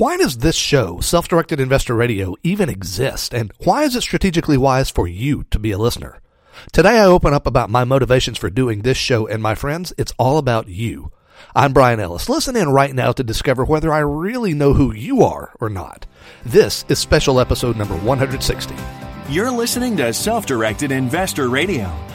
Why does this show, Self Directed Investor Radio, even exist? And why is it strategically wise for you to be a listener? Today I open up about my motivations for doing this show, and my friends, it's all about you. I'm Brian Ellis. Listen in right now to discover whether I really know who you are or not. This is special episode number 160. You're listening to Self Directed Investor Radio,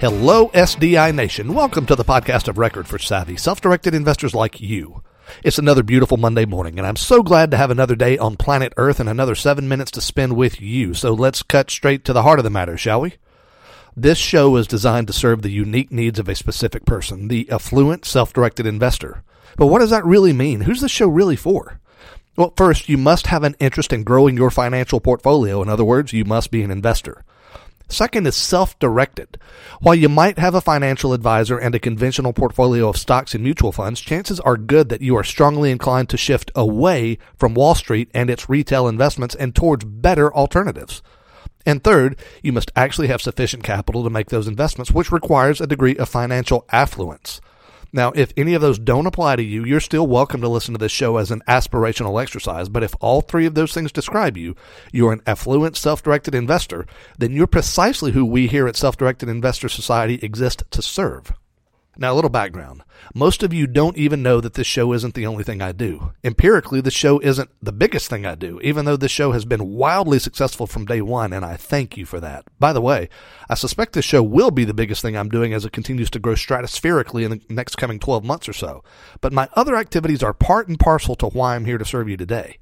Hello, SDI Nation. Welcome to the podcast of record for savvy, self directed investors like you. It's another beautiful Monday morning, and I'm so glad to have another day on planet Earth and another seven minutes to spend with you. So let's cut straight to the heart of the matter, shall we? This show is designed to serve the unique needs of a specific person, the affluent, self directed investor. But what does that really mean? Who's the show really for? Well, first, you must have an interest in growing your financial portfolio. In other words, you must be an investor. Second is self-directed. While you might have a financial advisor and a conventional portfolio of stocks and mutual funds, chances are good that you are strongly inclined to shift away from Wall Street and its retail investments and towards better alternatives. And third, you must actually have sufficient capital to make those investments, which requires a degree of financial affluence. Now, if any of those don't apply to you, you're still welcome to listen to this show as an aspirational exercise. But if all three of those things describe you, you're an affluent, self directed investor, then you're precisely who we here at Self Directed Investor Society exist to serve. Now, a little background. Most of you don't even know that this show isn't the only thing I do. Empirically, the show isn't the biggest thing I do, even though this show has been wildly successful from day one, and I thank you for that. By the way, I suspect this show will be the biggest thing I'm doing as it continues to grow stratospherically in the next coming 12 months or so. But my other activities are part and parcel to why I'm here to serve you today.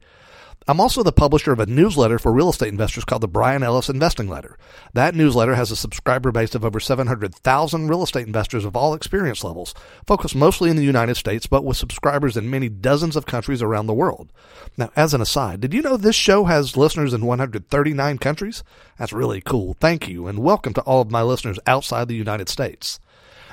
I'm also the publisher of a newsletter for real estate investors called the Brian Ellis Investing Letter. That newsletter has a subscriber base of over 700,000 real estate investors of all experience levels, focused mostly in the United States, but with subscribers in many dozens of countries around the world. Now, as an aside, did you know this show has listeners in 139 countries? That's really cool. Thank you, and welcome to all of my listeners outside the United States.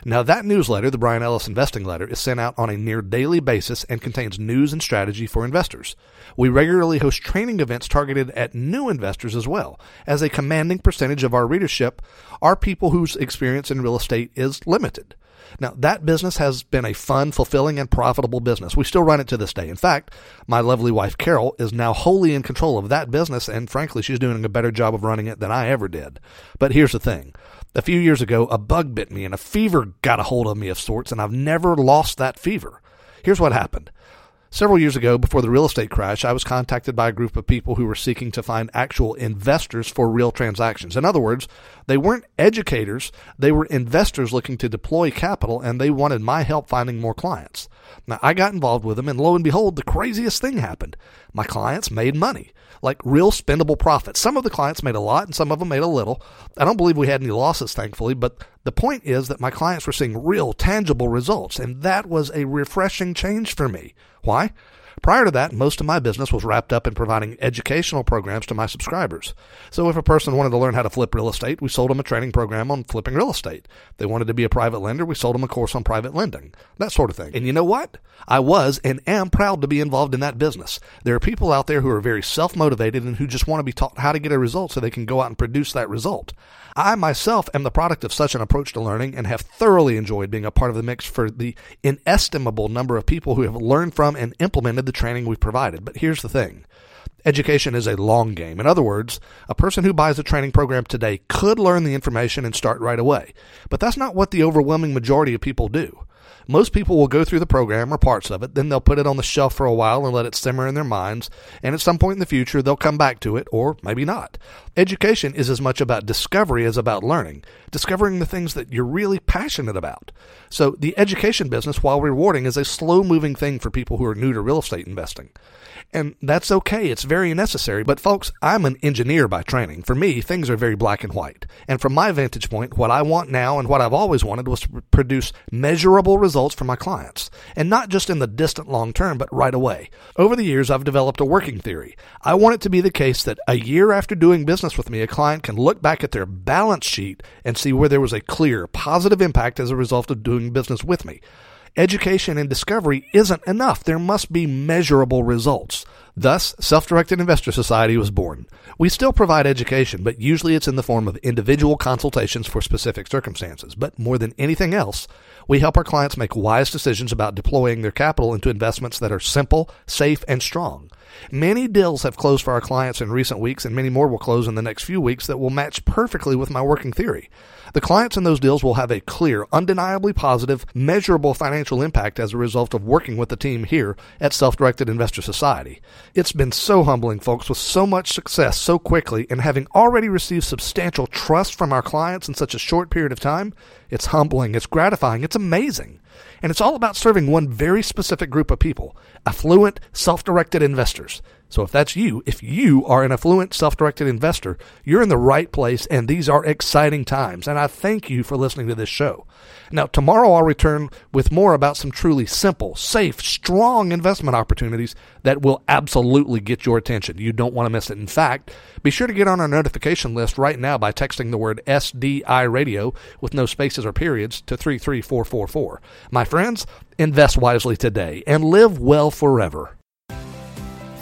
Now, that newsletter, the Brian Ellis Investing Letter, is sent out on a near daily basis and contains news and strategy for investors. We regularly host training events targeted at new investors as well, as a commanding percentage of our readership are people whose experience in real estate is limited. Now, that business has been a fun, fulfilling, and profitable business. We still run it to this day. In fact, my lovely wife, Carol, is now wholly in control of that business, and frankly, she's doing a better job of running it than I ever did. But here's the thing a few years ago, a bug bit me and a fever got a hold of me of sorts, and I've never lost that fever. Here's what happened. Several years ago, before the real estate crash, I was contacted by a group of people who were seeking to find actual investors for real transactions. In other words, they weren't educators, they were investors looking to deploy capital, and they wanted my help finding more clients. Now, I got involved with them, and lo and behold, the craziest thing happened. My clients made money like real spendable profits. Some of the clients made a lot and some of them made a little. I don't believe we had any losses, thankfully, but the point is that my clients were seeing real tangible results, and that was a refreshing change for me. Why? Prior to that, most of my business was wrapped up in providing educational programs to my subscribers. So if a person wanted to learn how to flip real estate, we sold them a training program on flipping real estate. They wanted to be a private lender, we sold them a course on private lending. That sort of thing. And you know what? I was and am proud to be involved in that business. There are people out there who are very self-motivated and who just want to be taught how to get a result so they can go out and produce that result. I myself am the product of such an approach to learning and have thoroughly enjoyed being a part of the mix for the inestimable number of people who have learned from and implemented the training we've provided. But here's the thing. Education is a long game. In other words, a person who buys a training program today could learn the information and start right away. But that's not what the overwhelming majority of people do. Most people will go through the program or parts of it, then they'll put it on the shelf for a while and let it simmer in their minds, and at some point in the future they'll come back to it, or maybe not. Education is as much about discovery as about learning, discovering the things that you're really passionate about. So the education business, while rewarding, is a slow moving thing for people who are new to real estate investing. And that's okay. It's very necessary. But folks, I'm an engineer by training. For me, things are very black and white. And from my vantage point, what I want now and what I've always wanted was to produce measurable measurable results for my clients, and not just in the distant long term, but right away. Over the years, I've developed a working theory. I want it to be the case that a year after doing business with me, a client can look back at their balance sheet and see where there was a clear, positive impact as a result of doing business with me. Education and discovery isn't enough. There must be measurable results. Thus, Self Directed Investor Society was born. We still provide education, but usually it's in the form of individual consultations for specific circumstances. But more than anything else, we help our clients make wise decisions about deploying their capital into investments that are simple, safe, and strong. Many deals have closed for our clients in recent weeks, and many more will close in the next few weeks that will match perfectly with my working theory. The clients in those deals will have a clear, undeniably positive, measurable financial impact as a result of working with the team here at Self Directed Investor Society. It's been so humbling, folks, with so much success so quickly and having already received substantial trust from our clients in such a short period of time. It's humbling, it's gratifying, it's amazing. And it's all about serving one very specific group of people affluent, self directed investors. So if that's you, if you are an affluent, self directed investor, you're in the right place, and these are exciting times. And I thank you for listening to this show. Now, tomorrow I'll return with more about some truly simple, safe, strong investment opportunities that will absolutely get your attention. You don't want to miss it. In fact, be sure to get on our notification list right now by texting the word SDI radio with no spaces or periods to 33444. My friends, invest wisely today and live well forever.